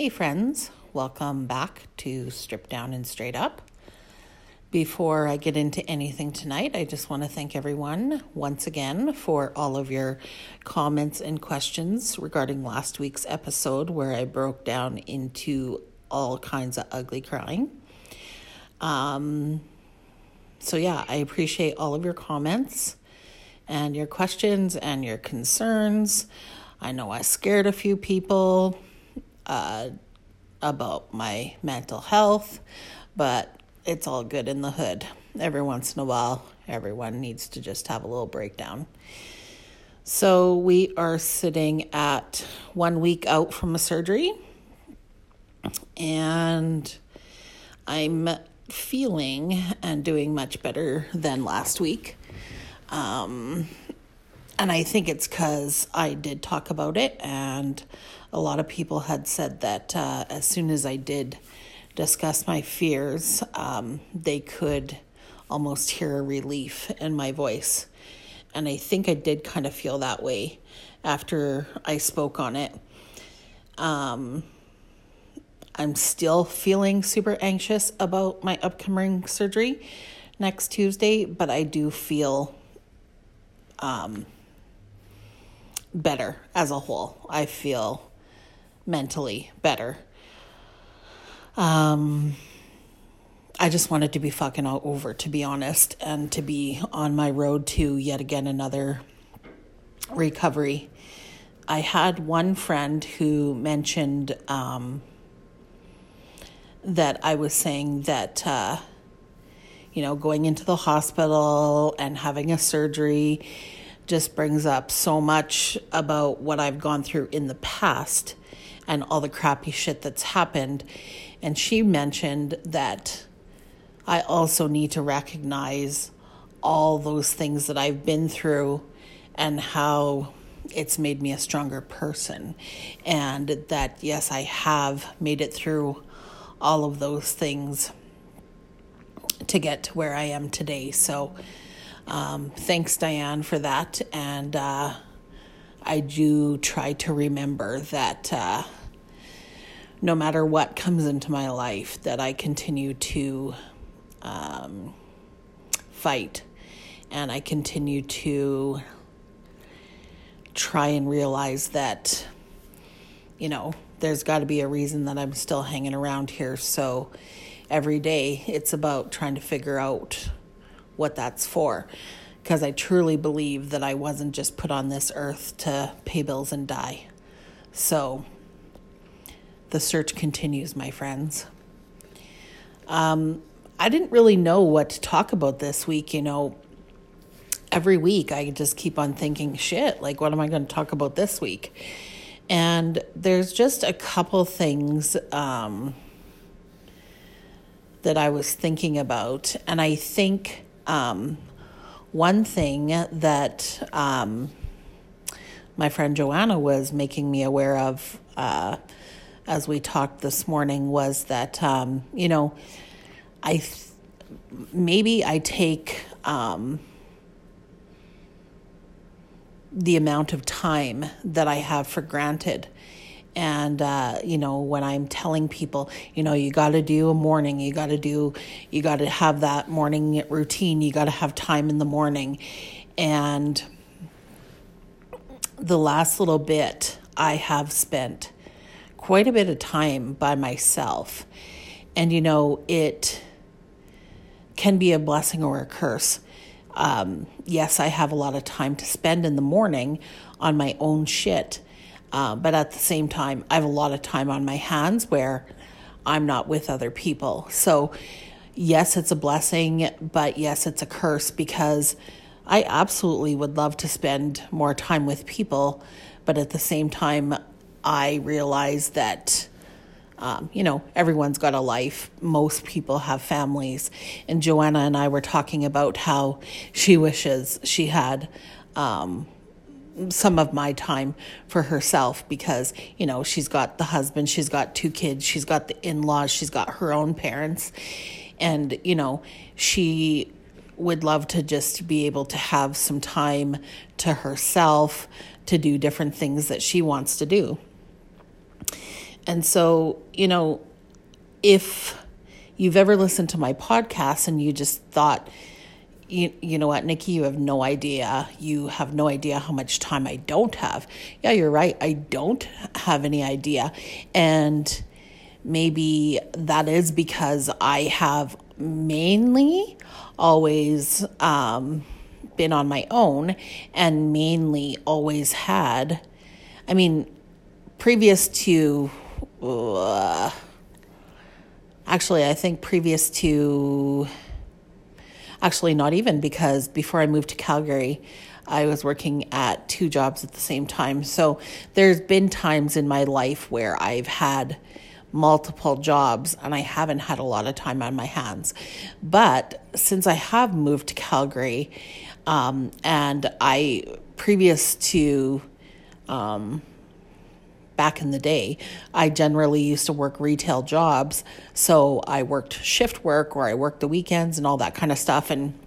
Hey, friends, welcome back to Strip Down and Straight Up. Before I get into anything tonight, I just want to thank everyone once again for all of your comments and questions regarding last week's episode where I broke down into all kinds of ugly crying. Um, so, yeah, I appreciate all of your comments and your questions and your concerns. I know I scared a few people uh, about my mental health, but it's all good in the hood. Every once in a while, everyone needs to just have a little breakdown. So, we are sitting at one week out from a surgery, and I'm feeling and doing much better than last week. Um, and I think it's because I did talk about it, and a lot of people had said that uh, as soon as I did discuss my fears, um, they could almost hear a relief in my voice. And I think I did kind of feel that way after I spoke on it. Um, I'm still feeling super anxious about my upcoming surgery next Tuesday, but I do feel um, better as a whole. I feel mentally better. Um, I just wanted to be fucking all over, to be honest, and to be on my road to yet again another recovery. I had one friend who mentioned um, that I was saying that, uh, you know, going into the hospital and having a surgery just brings up so much about what I've gone through in the past and all the crappy shit that's happened. And she mentioned that I also need to recognize all those things that I've been through and how it's made me a stronger person. And that, yes, I have made it through all of those things to get to where I am today. So, um, thanks, Diane, for that. And uh, I do try to remember that uh, no matter what comes into my life, that I continue to um, fight and I continue to try and realize that, you know, there's got to be a reason that I'm still hanging around here. So every day it's about trying to figure out what that's for. Because I truly believe that I wasn't just put on this earth to pay bills and die. So the search continues, my friends. Um, I didn't really know what to talk about this week. You know, every week I just keep on thinking, shit, like, what am I going to talk about this week? And there's just a couple things um, that I was thinking about. And I think um, one thing that um, my friend Joanna was making me aware of. Uh, as we talked this morning was that um, you know I th- maybe I take um, the amount of time that I have for granted. And, uh, you know, when I'm telling people, you know, you got to do a morning, you got to do, you got to have that morning routine, you got to have time in the morning. And the last little bit I have spent quite a bit of time by myself. And, you know, it can be a blessing or a curse. Um, yes, I have a lot of time to spend in the morning on my own shit. Uh, but at the same time, I have a lot of time on my hands where I'm not with other people. So, yes, it's a blessing, but yes, it's a curse because I absolutely would love to spend more time with people. But at the same time, I realized that, um, you know, everyone's got a life. Most people have families. And Joanna and I were talking about how she wishes she had um, some of my time for herself because, you know, she's got the husband, she's got two kids, she's got the in laws, she's got her own parents. And, you know, she would love to just be able to have some time to herself to do different things that she wants to do. And so, you know, if you've ever listened to my podcast and you just thought, you, you know what, Nikki, you have no idea. You have no idea how much time I don't have. Yeah, you're right. I don't have any idea. And maybe that is because I have mainly always um, been on my own and mainly always had, I mean, previous to, uh, actually, I think previous to, actually, not even because before I moved to Calgary, I was working at two jobs at the same time. So there's been times in my life where I've had multiple jobs and I haven't had a lot of time on my hands. But since I have moved to Calgary, um, and I, previous to um, back in the day, I generally used to work retail jobs. So I worked shift work or I worked the weekends and all that kind of stuff. And,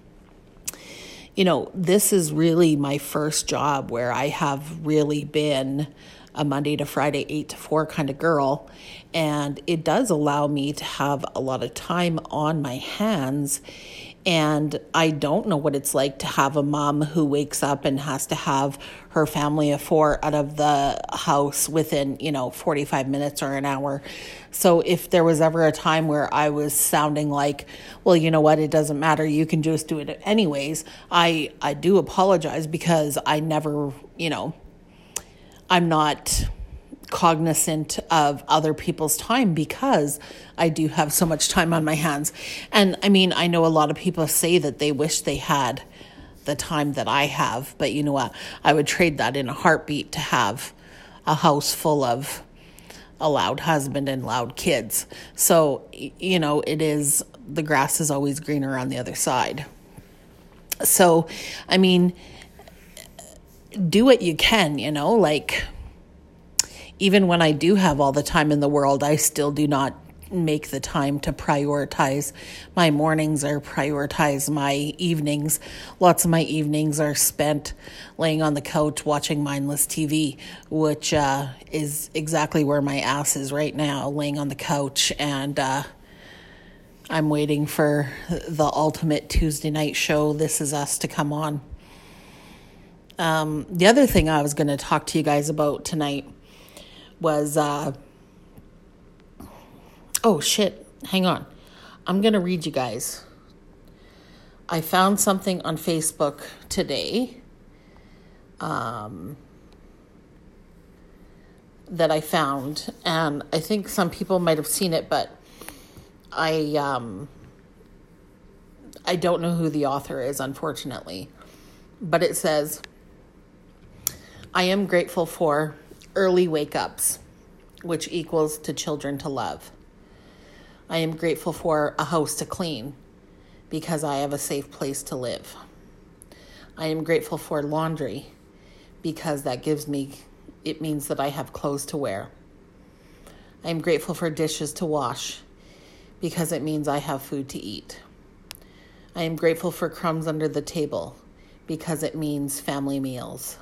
you know, this is really my first job where I have really been a Monday to Friday, eight to four kind of girl. And it does allow me to have a lot of time on my hands. And I don't know what it's like to have a mom who wakes up and has to have her family of four out of the house within, you know, 45 minutes or an hour. So if there was ever a time where I was sounding like, well, you know what, it doesn't matter, you can just do it anyways, I, I do apologize because I never, you know, I'm not cognizant of other people's time because I do have so much time on my hands. And I mean, I know a lot of people say that they wish they had the time that I have, but you know what? I would trade that in a heartbeat to have a house full of a loud husband and loud kids. So, you know, it is the grass is always greener on the other side. So, I mean, do what you can, you know, like even when I do have all the time in the world, I still do not make the time to prioritize my mornings or prioritize my evenings. Lots of my evenings are spent laying on the couch watching mindless TV, which uh, is exactly where my ass is right now, laying on the couch. And uh, I'm waiting for the ultimate Tuesday night show, This Is Us, to come on. Um, the other thing I was going to talk to you guys about tonight was, uh, oh shit, hang on. I'm going to read you guys. I found something on Facebook today um, that I found, and I think some people might have seen it, but I um, I don't know who the author is, unfortunately. But it says, I am grateful for early wake ups, which equals to children to love. I am grateful for a house to clean because I have a safe place to live. I am grateful for laundry because that gives me, it means that I have clothes to wear. I am grateful for dishes to wash because it means I have food to eat. I am grateful for crumbs under the table because it means family meals.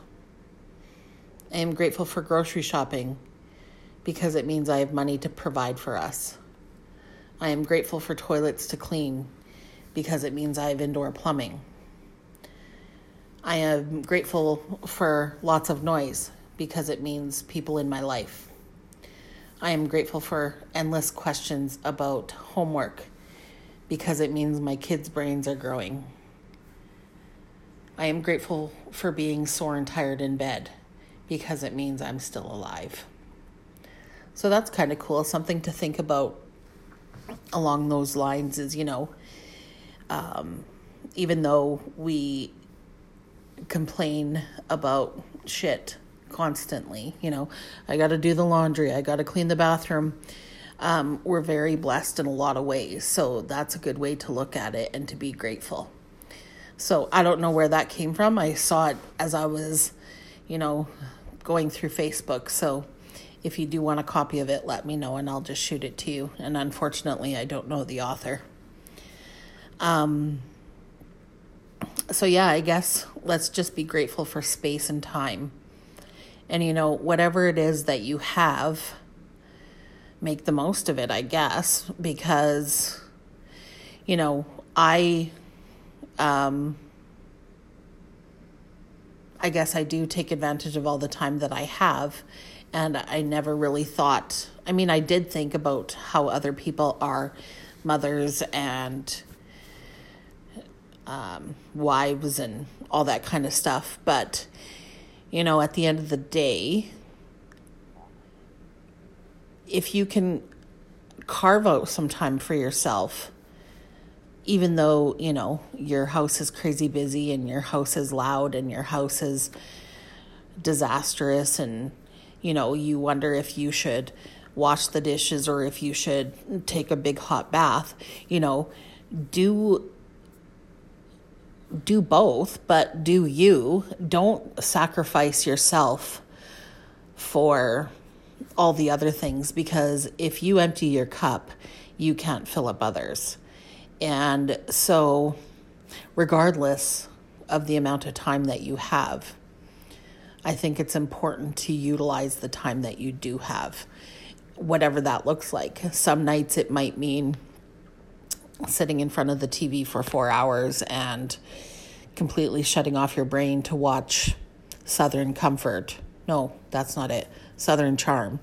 I am grateful for grocery shopping because it means I have money to provide for us. I am grateful for toilets to clean because it means I have indoor plumbing. I am grateful for lots of noise because it means people in my life. I am grateful for endless questions about homework because it means my kids' brains are growing. I am grateful for being sore and tired in bed because it means I'm still alive. So that's kind of cool. Something to think about along those lines is, you know, um, even though we complain about shit constantly, you know, I got to do the laundry, I got to clean the bathroom. Um, we're very blessed in a lot of ways. So that's a good way to look at it and to be grateful. So I don't know where that came from. I saw it as I was, you know, going through Facebook. So if you do want a copy of it, let me know and I'll just shoot it to you. And unfortunately, I don't know the author. Um, so, yeah, I guess let's just be grateful for space and time. And, you know, whatever it is that you have, make the most of it, I guess, because, you know, I, um, I guess I do take advantage of all the time that I have. And I never really thought, I mean, I did think about how other people are mothers and um, wives and all that kind of stuff. But, you know, at the end of the day, if you can carve out some time for yourself, even though, you know, your house is crazy busy and your house is loud and your house is disastrous and, you know, you wonder if you should wash the dishes or if you should take a big hot bath, you know, do do both, but do you. Don't sacrifice yourself for all the other things because if you empty your cup, you can't fill up others. And so, regardless of the amount of time that you have, I think it's important to utilize the time that you do have, whatever that looks like. Some nights it might mean sitting in front of the TV for four hours and completely shutting off your brain to watch Southern Comfort. No, that's not it. Southern Charm?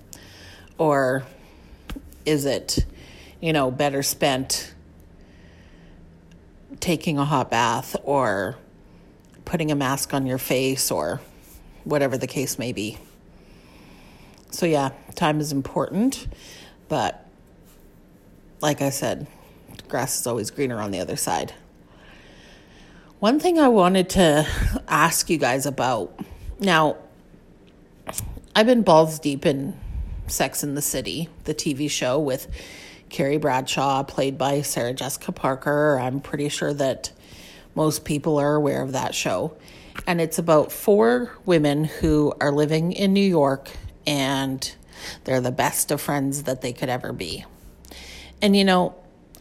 Or is it, you know, better spent taking a hot bath or putting a mask on your face or whatever the case may be? So, yeah, time is important, but like I said, grass is always greener on the other side. One thing I wanted to ask you guys about now, I've been balls deep in Sex in the City, the TV show with Carrie Bradshaw, played by Sarah Jessica Parker. I'm pretty sure that most people are aware of that show. And it's about four women who are living in New York and they're the best of friends that they could ever be. And you know,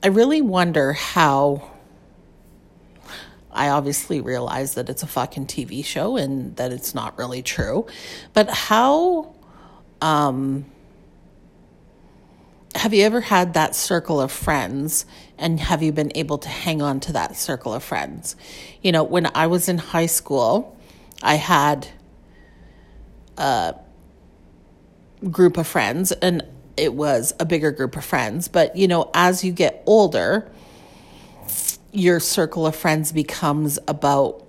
I really wonder how I obviously realize that it's a fucking TV show and that it's not really true. But how um, have you ever had that circle of friends and have you been able to hang on to that circle of friends? You know, when I was in high school, I had a group of friends and it was a bigger group of friends. But, you know, as you get older, your circle of friends becomes about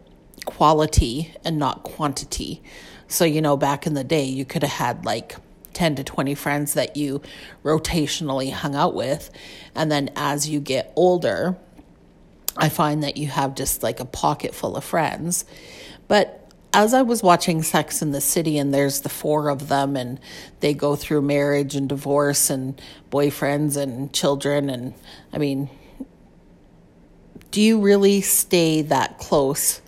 quality and not quantity. So, you know, back in the day, you could have had like 10 to 20 friends that you rotationally hung out with. And then as you get older, I find that you have just like a pocket full of friends. But as I was watching Sex in the City, and there's the four of them, and they go through marriage and divorce and boyfriends and children, and I mean, do you really stay that close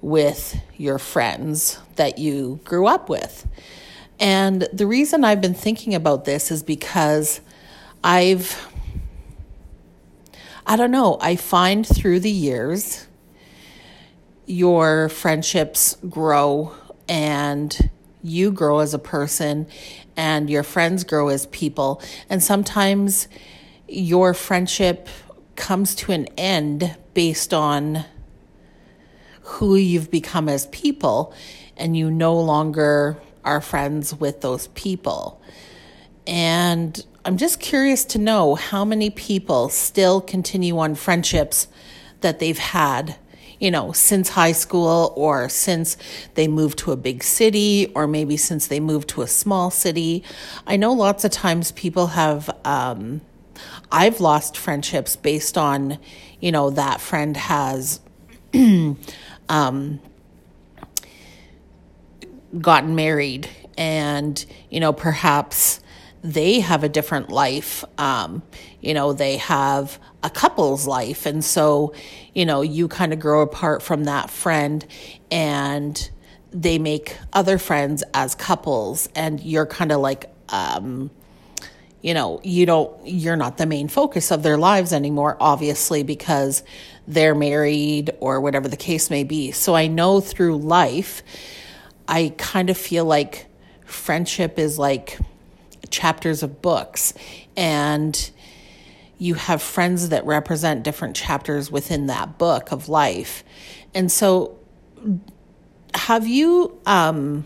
with your friends that you grew up with? And the reason I've been thinking about this is because I've, I don't know, I find through the years your friendships grow and you grow as a person and your friends grow as people. And sometimes your friendship comes to an end based on who you've become as people, and you no longer are friends with those people. And I'm just curious to know how many people still continue on friendships that they've had, you know, since high school or since they moved to a big city or maybe since they moved to a small city. I know lots of times people have, um, I've lost friendships based on, you know, that friend has um, gotten married and, you know, perhaps they have a different life. Um, you know, they have a couple's life. And so, you know, you kind of grow apart from that friend and they make other friends as couples and you're kind of like, um, you know, you don't, you're not the main focus of their lives anymore, obviously, because they're married or whatever the case may be. So I know through life, I kind of feel like friendship is like chapters of books and you have friends that represent different chapters within that book of life. And so, have you um,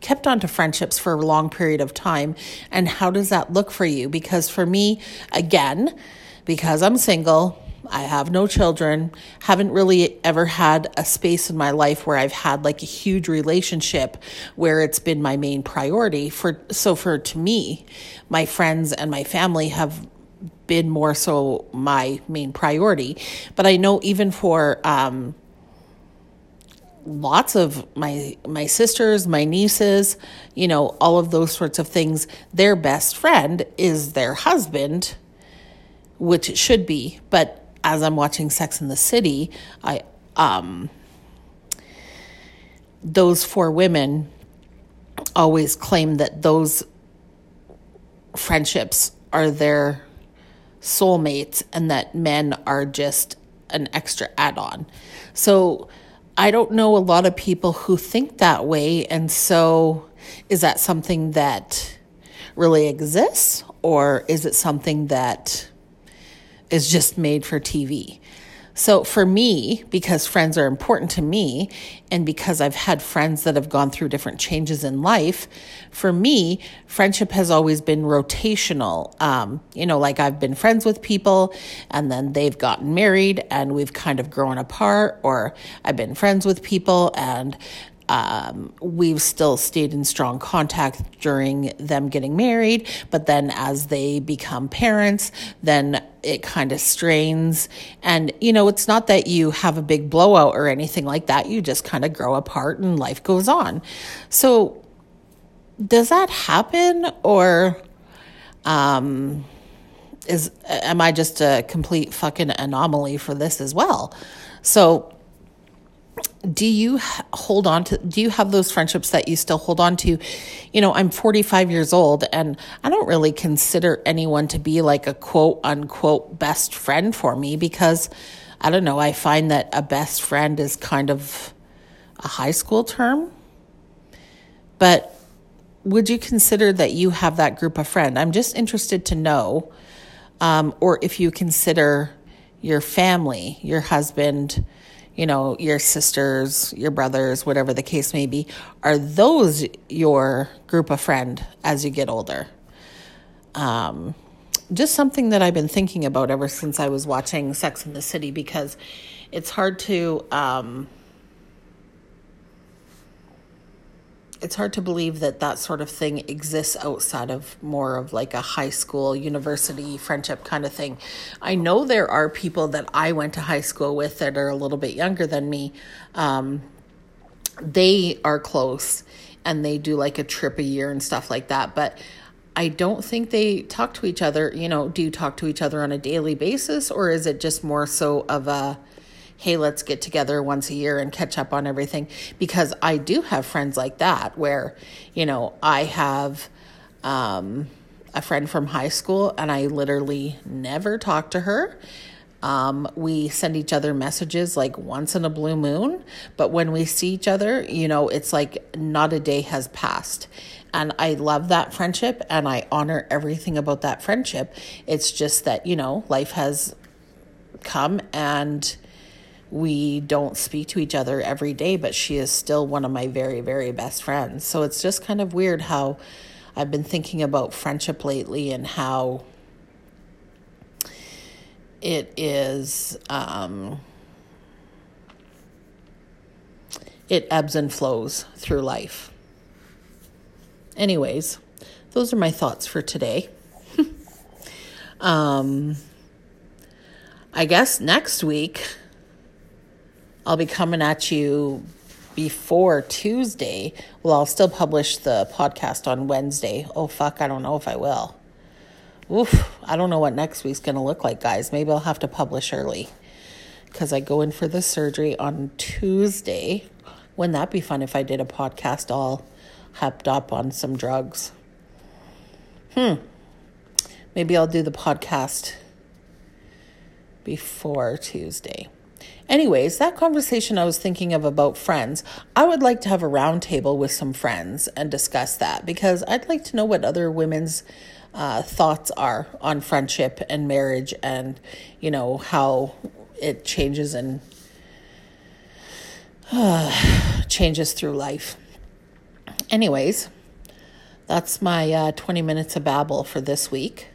kept on to friendships for a long period of time? And how does that look for you? Because for me, again, because I'm single, I have no children, haven't really ever had a space in my life where I've had like a huge relationship where it's been my main priority for so for to me, my friends and my family have been more so my main priority. But I know even for um, lots of my my sisters, my nieces, you know, all of those sorts of things, their best friend is their husband, which it should be. But as I'm watching Sex in the City, I um those four women always claim that those friendships are their soulmates and that men are just an extra add on. So I don't know a lot of people who think that way. And so is that something that really exists or is it something that is just made for TV? So for me, because friends are important to me, and because I've had friends that have gone through different changes in life, for me, friendship has always been rotational. Um, you know, like I've been friends with people and then they've gotten married and we've kind of grown apart, or I've been friends with people and um, we've still stayed in strong contact during them getting married, but then as they become parents, then it kind of strains. And, you know, it's not that you have a big blowout or anything like that. You just kind of grow apart and life goes on. So, does that happen or, um, is, am I just a complete fucking anomaly for this as well? So, do you hold on to do you have those friendships that you still hold on to? You know i'm 45 years old and i don't really consider anyone to be like a quote unquote best friend for me because i don't know i find that a best friend is kind of a high school term. But would you consider that you have that group of friend? I'm just interested to know um, or if you consider your family your husband you know, your sisters, your brothers, whatever the case may be, are those your group of friend as you get older? Um, just something that I've been thinking about ever since I was watching Sex in the City because it's hard to um, it's hard to believe that that sort of thing exists outside of more of like a high school, university friendship kind of thing. I know there are people that I went to high school with that are a little bit younger than me. Um, they are close and they do like a trip a year and stuff like that. But I don't think they talk to each other. You know, do you talk to each other on a daily basis or is it just more so of a, hey, let's get together once a year and catch up on everything. Because I do have friends like that where, you know, I have um, a friend from high school and I literally never talk to her. Um, we send each other messages like once in a blue moon, but when we see each other, you know, it's like not a day has passed. And I love that friendship and I honor everything about that friendship. It's just that, you know, life has come and we don't speak to each other every day, but she is still one of my very, very best friends. So it's just kind of weird how I've been thinking about friendship lately and how it is, um, it ebbs and flows through life. Anyways, those are my thoughts for today. um, I guess next week I'll be coming at you before Tuesday. Well, I'll still publish the podcast on Wednesday. Oh, fuck, I don't know if I will. Oof, I don't know what next week's going to look like, guys. Maybe I'll have to publish early because I go in for the surgery on Tuesday. Wouldn't that be fun if I did a podcast all hopped up on some drugs? Hmm. Maybe I'll do the podcast before Tuesday. Anyways, that conversation I was thinking of about friends, I would like to have a roundtable with some friends and discuss that because I'd like to know what other women's uh, thoughts are on friendship and marriage and, you know, how it changes and uh, changes through life. Anyways, that's my uh, 20 minutes of babble for this week.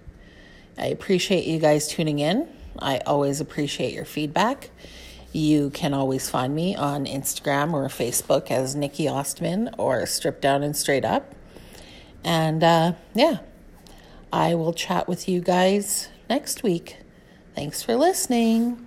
I appreciate you guys tuning in. I always appreciate your feedback. You can always find me on Instagram or Facebook as Nikki Ostman or Strip Down and Straight Up. And uh, yeah, I will chat with you guys next week. Thanks for listening.